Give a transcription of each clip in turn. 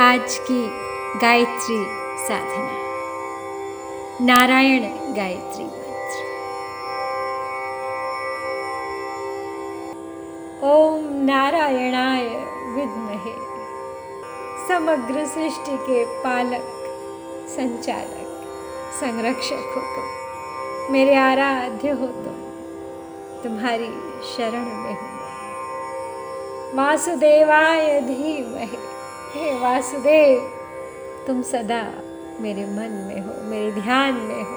आज की गायत्री साधना। नारायण गायत्री मंत्र। ओम नारायणाय विद्महे। समग्र सृष्टि के पालक, संचालक, संरक्षक हो तुम। मेरे आराध्य हो तुम। तुम्हारी शरण में हूँ। वासुदेवाय धीमहि। हे वासुदेव, तुम सदा मेरे मन में हो, मेरे ध्यान में हो,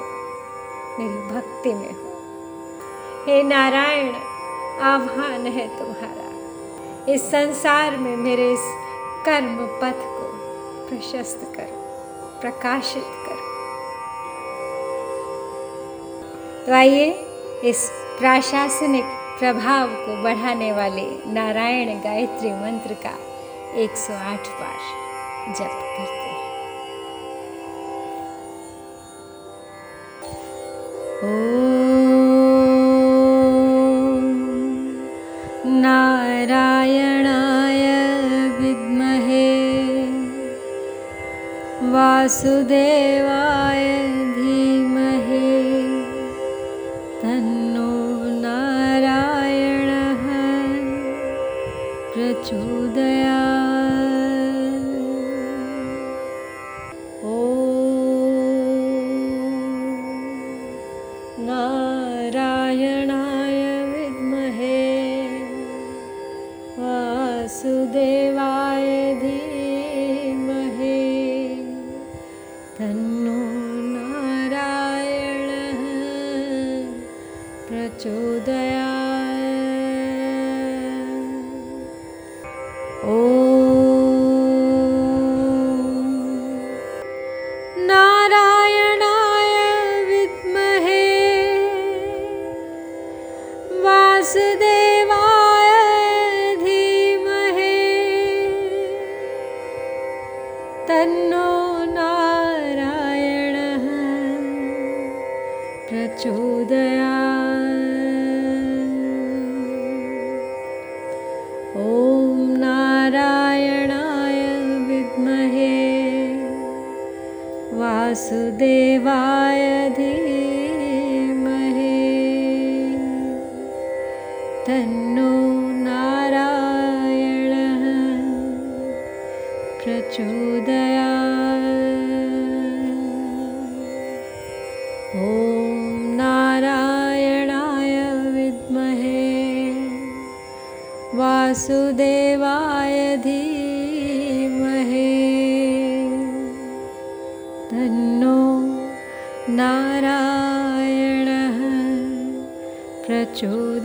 मेरी भक्ति में हो। हे नारायण, आह्वान है तुम्हारा। इस संसार में मेरे इस कर्म पथ को प्रशस्त करो, प्रकाशित करो। तो आइए इस प्रशासनिक प्रभाव को बढ़ाने वाले नारायण गायत्री मंत्र का 108 बार जप करते हैं। नारायणाय विद्महे वासुदेवाय प्रचोदया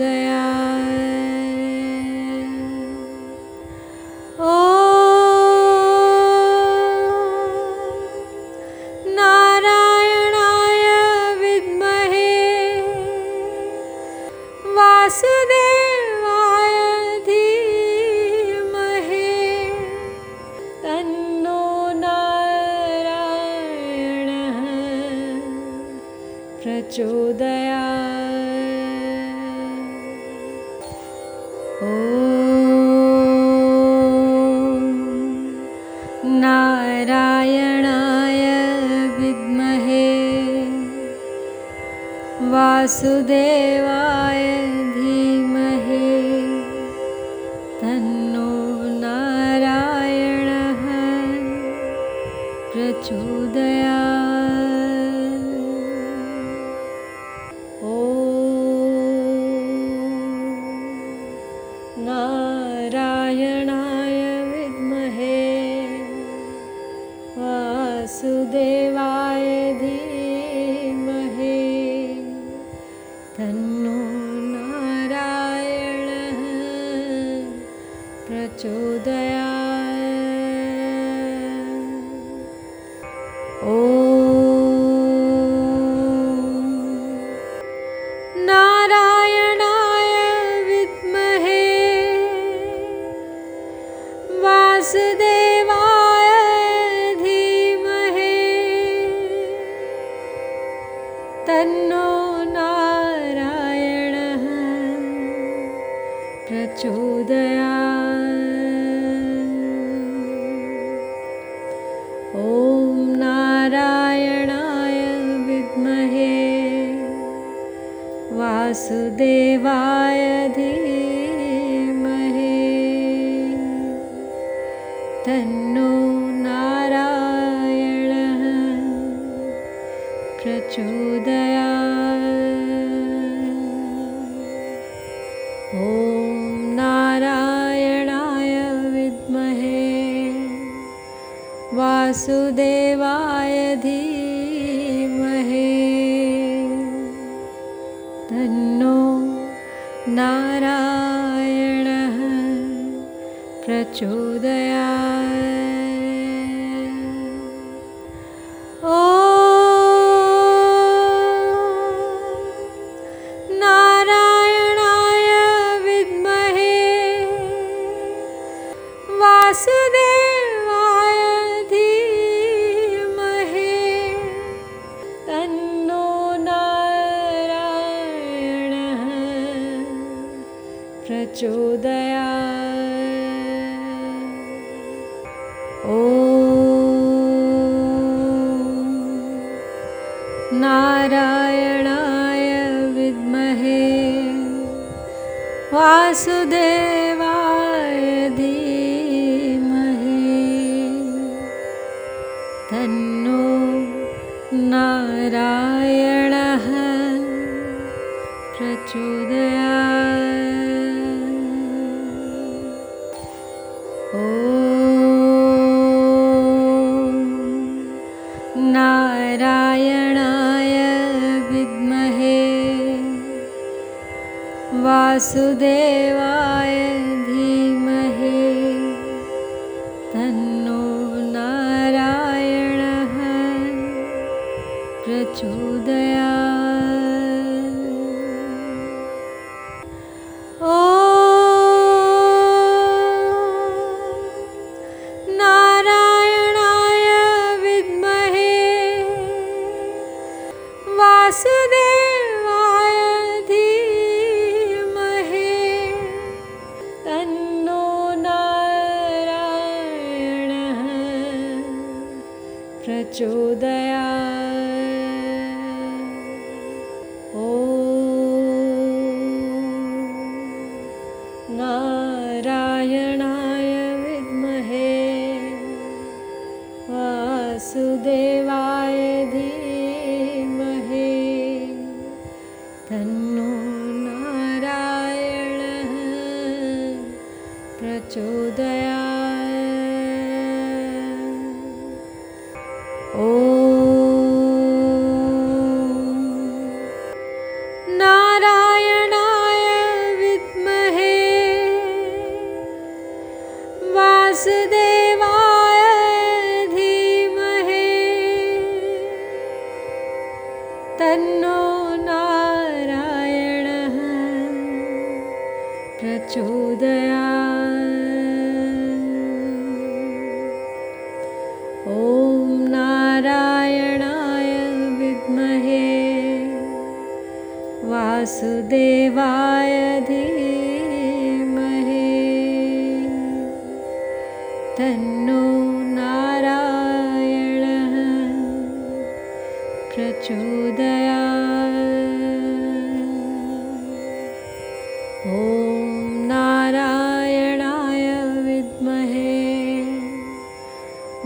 प्रचोदया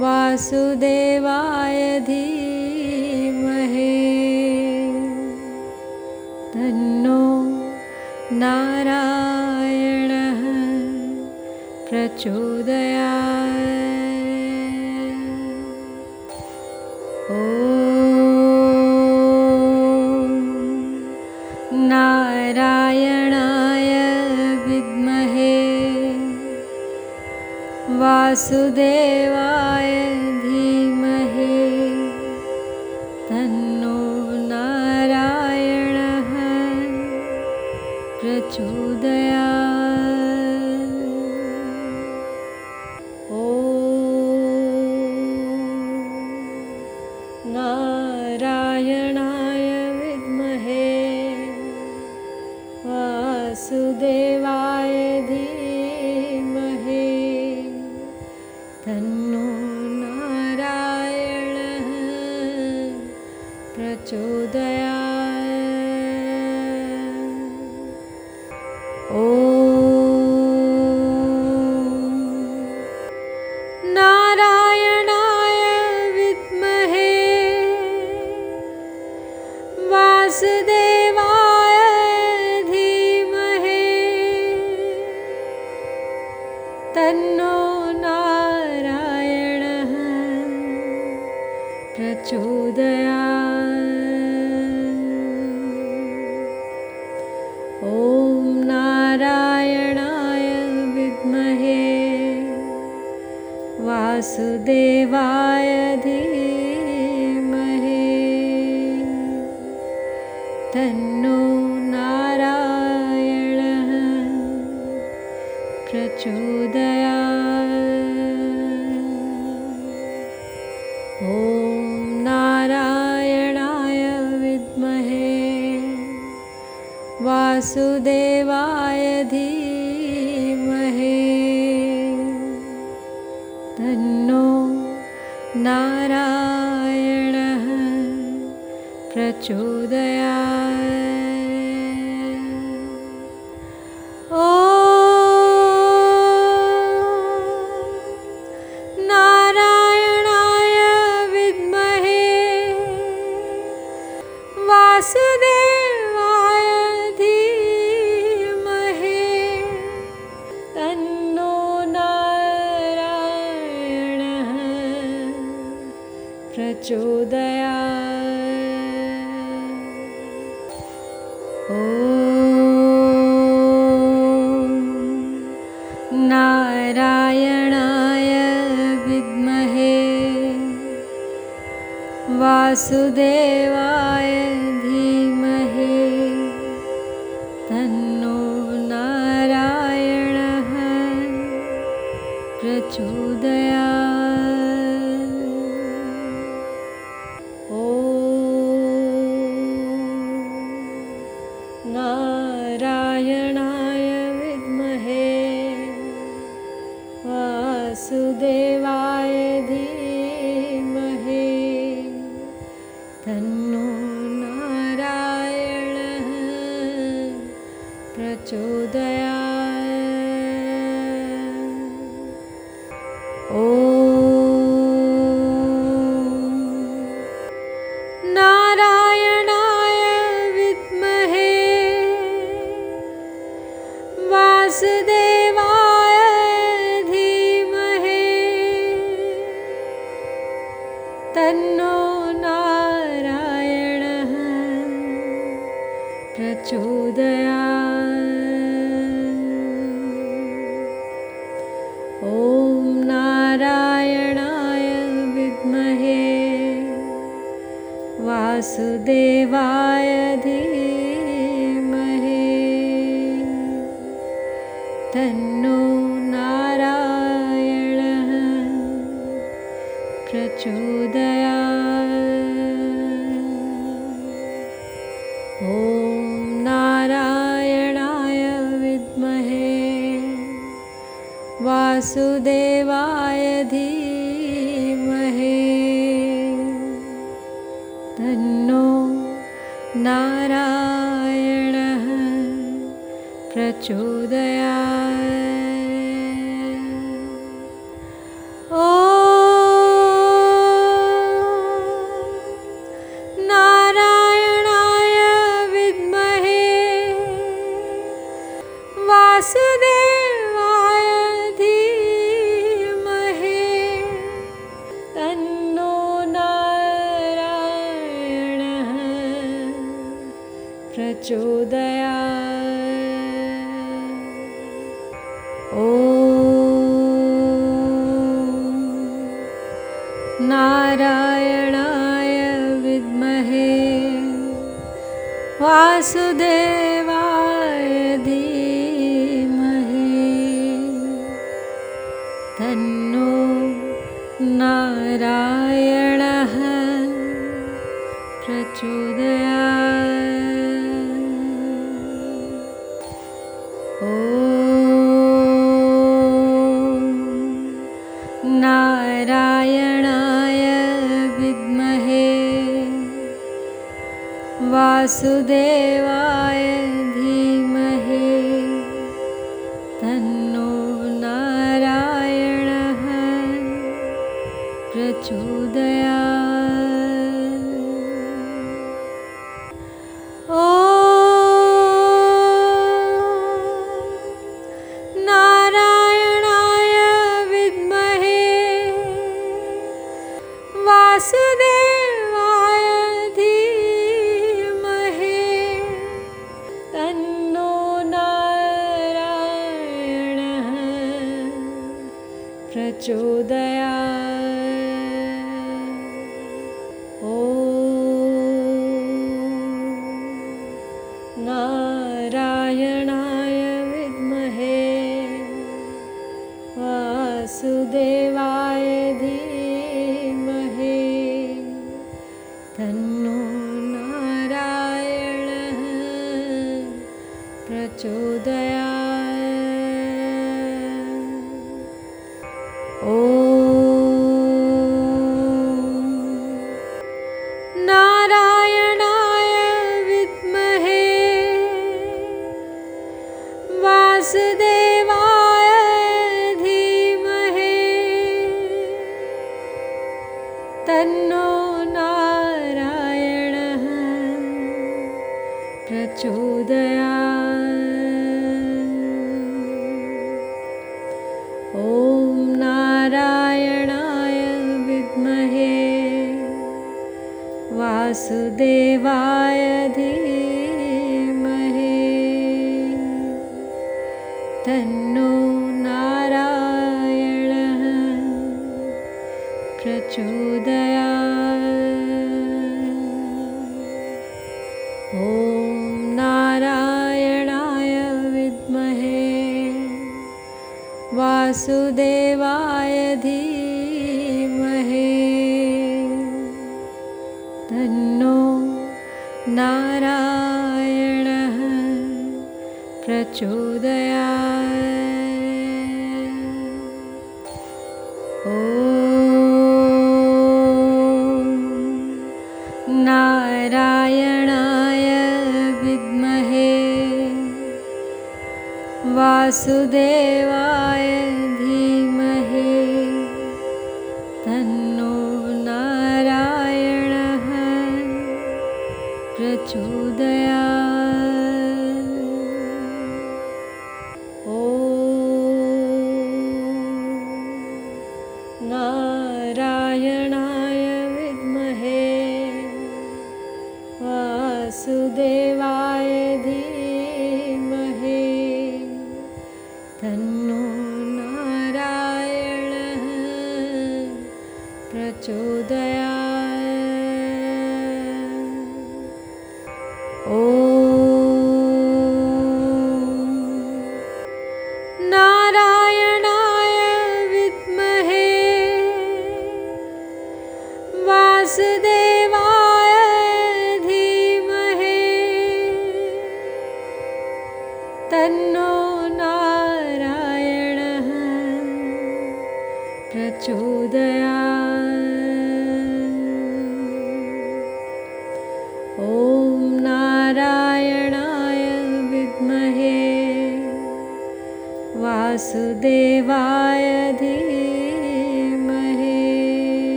वासुदेवाय धीमहि। तन्नो नारायणः प्रचोदया ॐ नारायणाय विद्महे। वासुदेवाय प्रचोदया वासुदेवाय दी प्रचोदयां नारायणाय विद्महे। वासुदे नारायणाय विद्महे वासुदेवाय तन्नो नारायणः प्रचोदया वासुदेवाय धीमहि तन्नो नारायणः प्रचोदया ॐ नारायण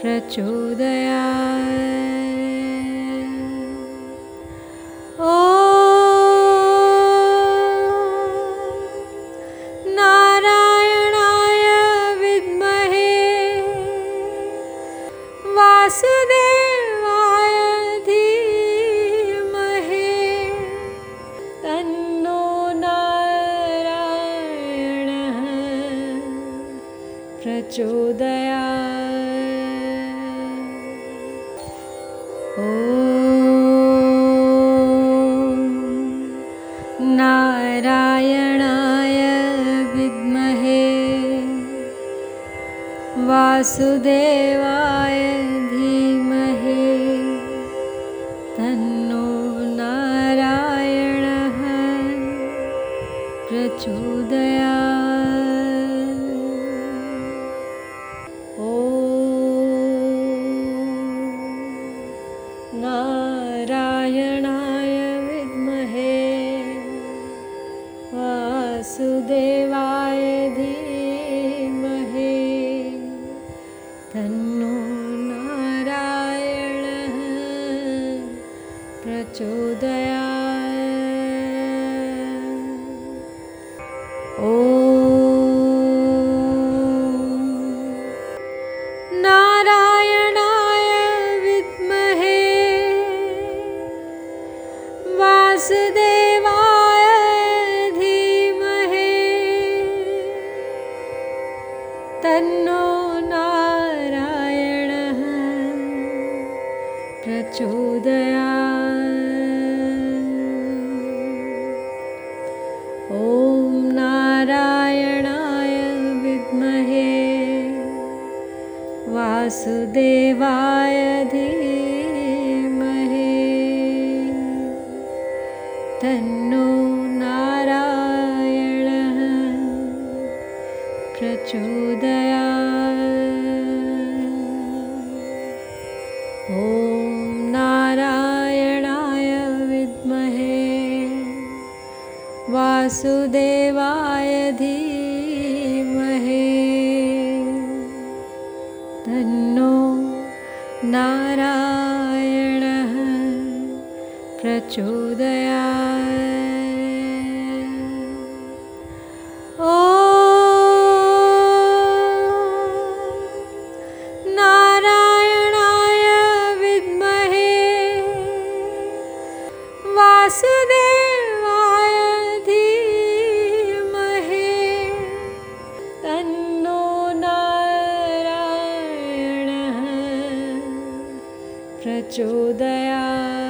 प्रचोदया प्रचोदया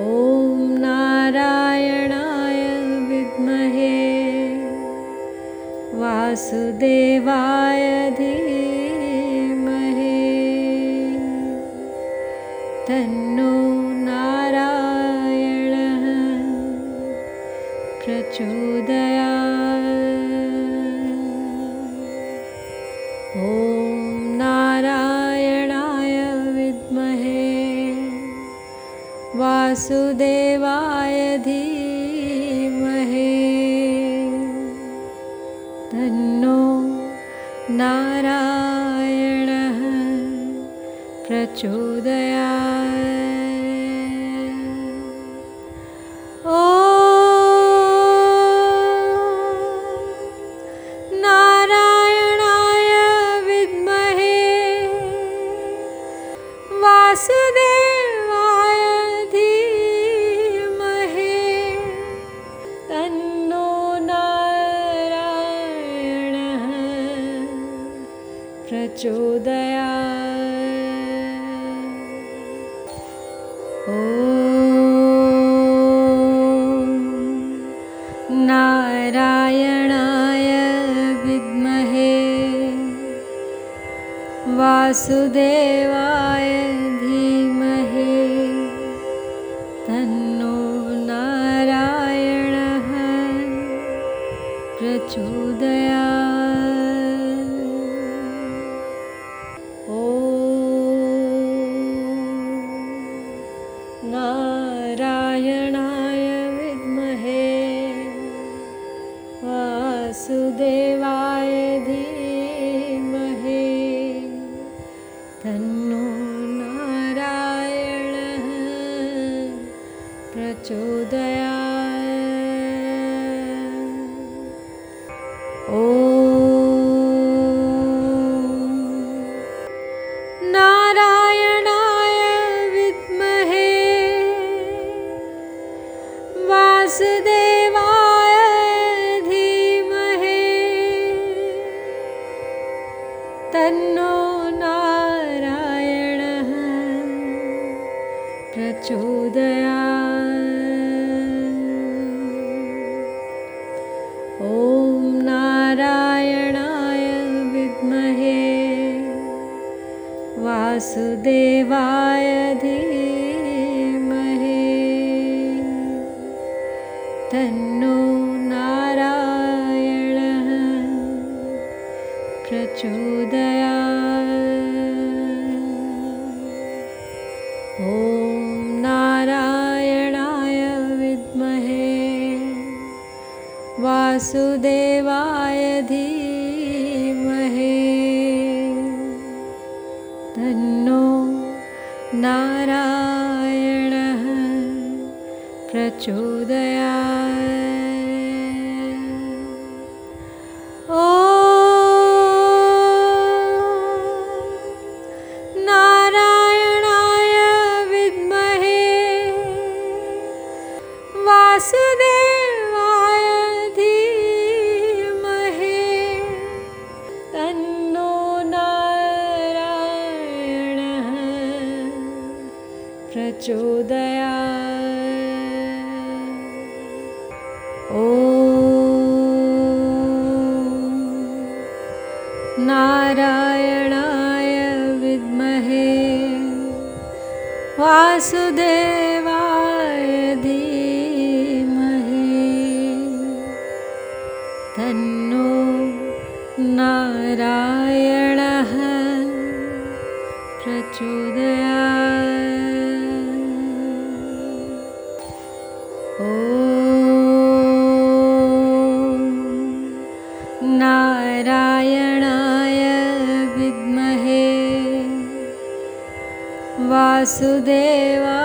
ॐ नारायणाय विद्महे वासुदेवाय धीमहि तन्नो नारायणः प्रचोदया वासुदेवाय धीमहि। तन्नो नारायणः प्रचोदयात् वासुदेवाय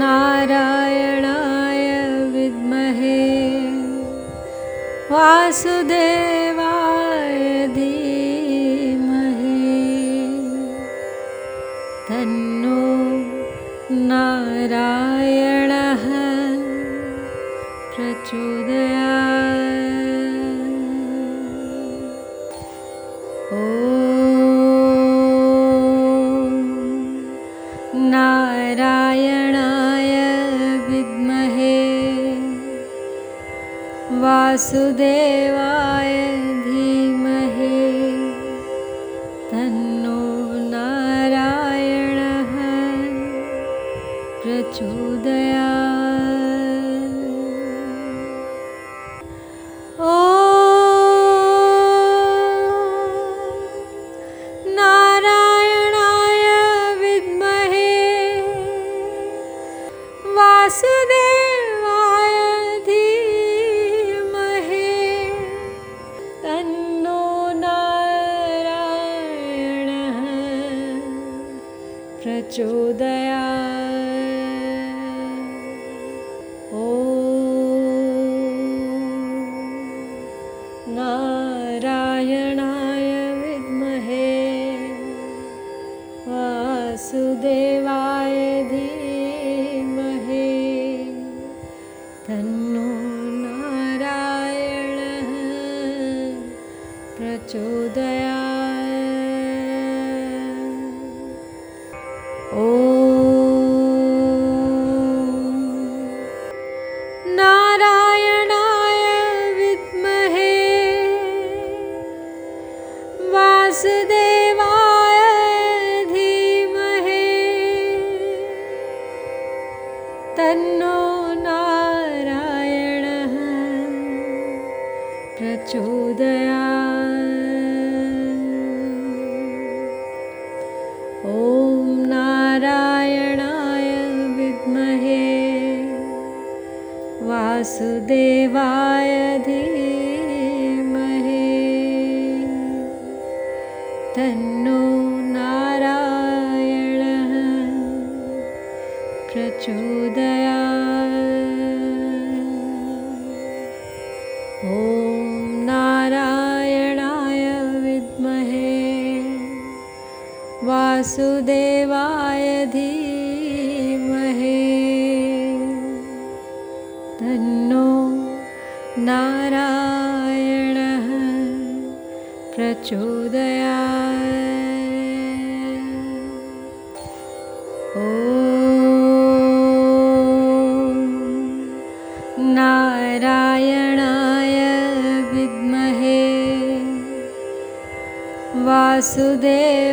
नारायणाय विद्महे वासुदेवाय वासुदेवाय वासुदेवाय वासुदेवाय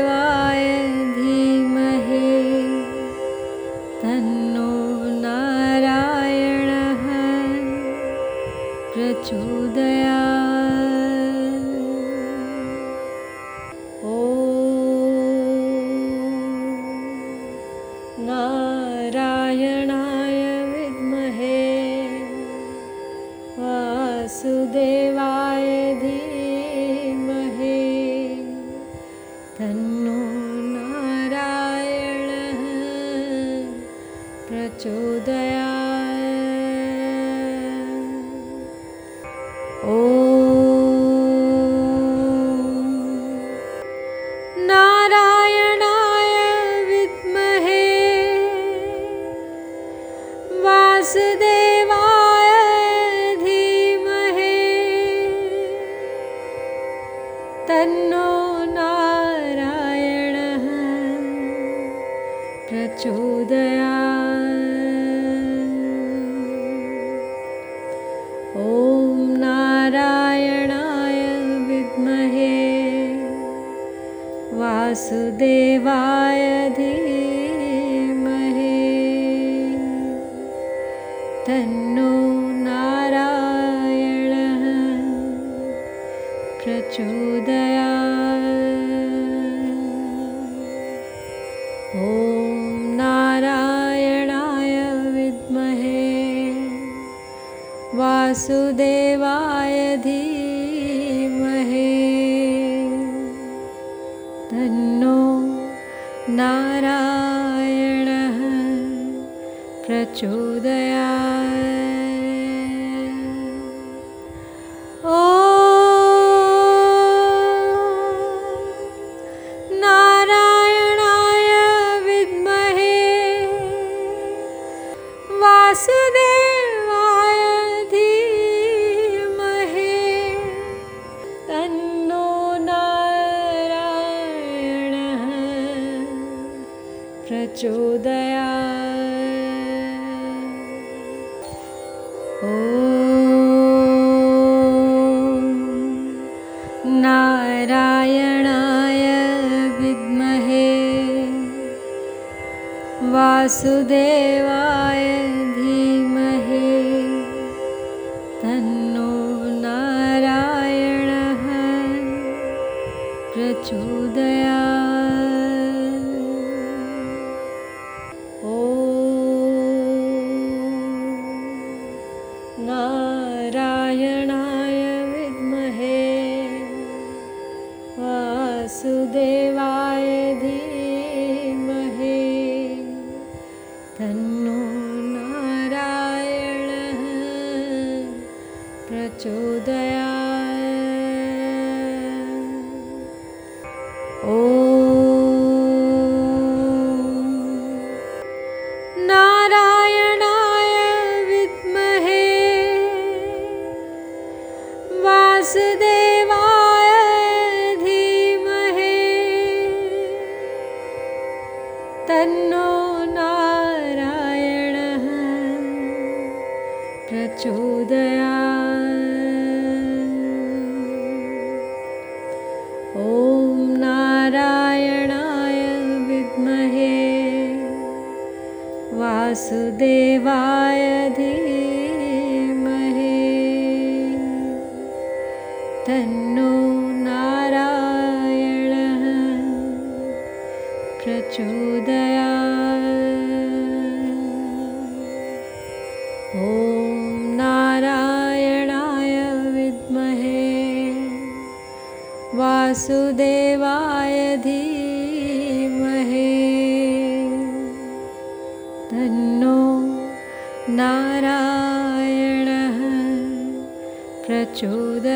वासुदेवाय धीमहे। तन्नो प्रचोदया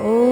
ॐ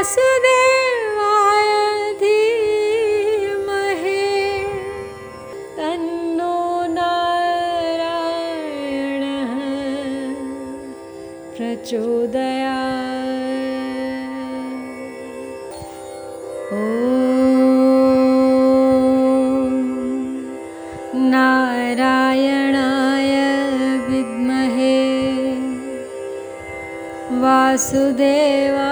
वासुदेवाय धीमहे तन्नो नारायणः प्रचोदया नारायणाय विद्महे। वासुदेवाय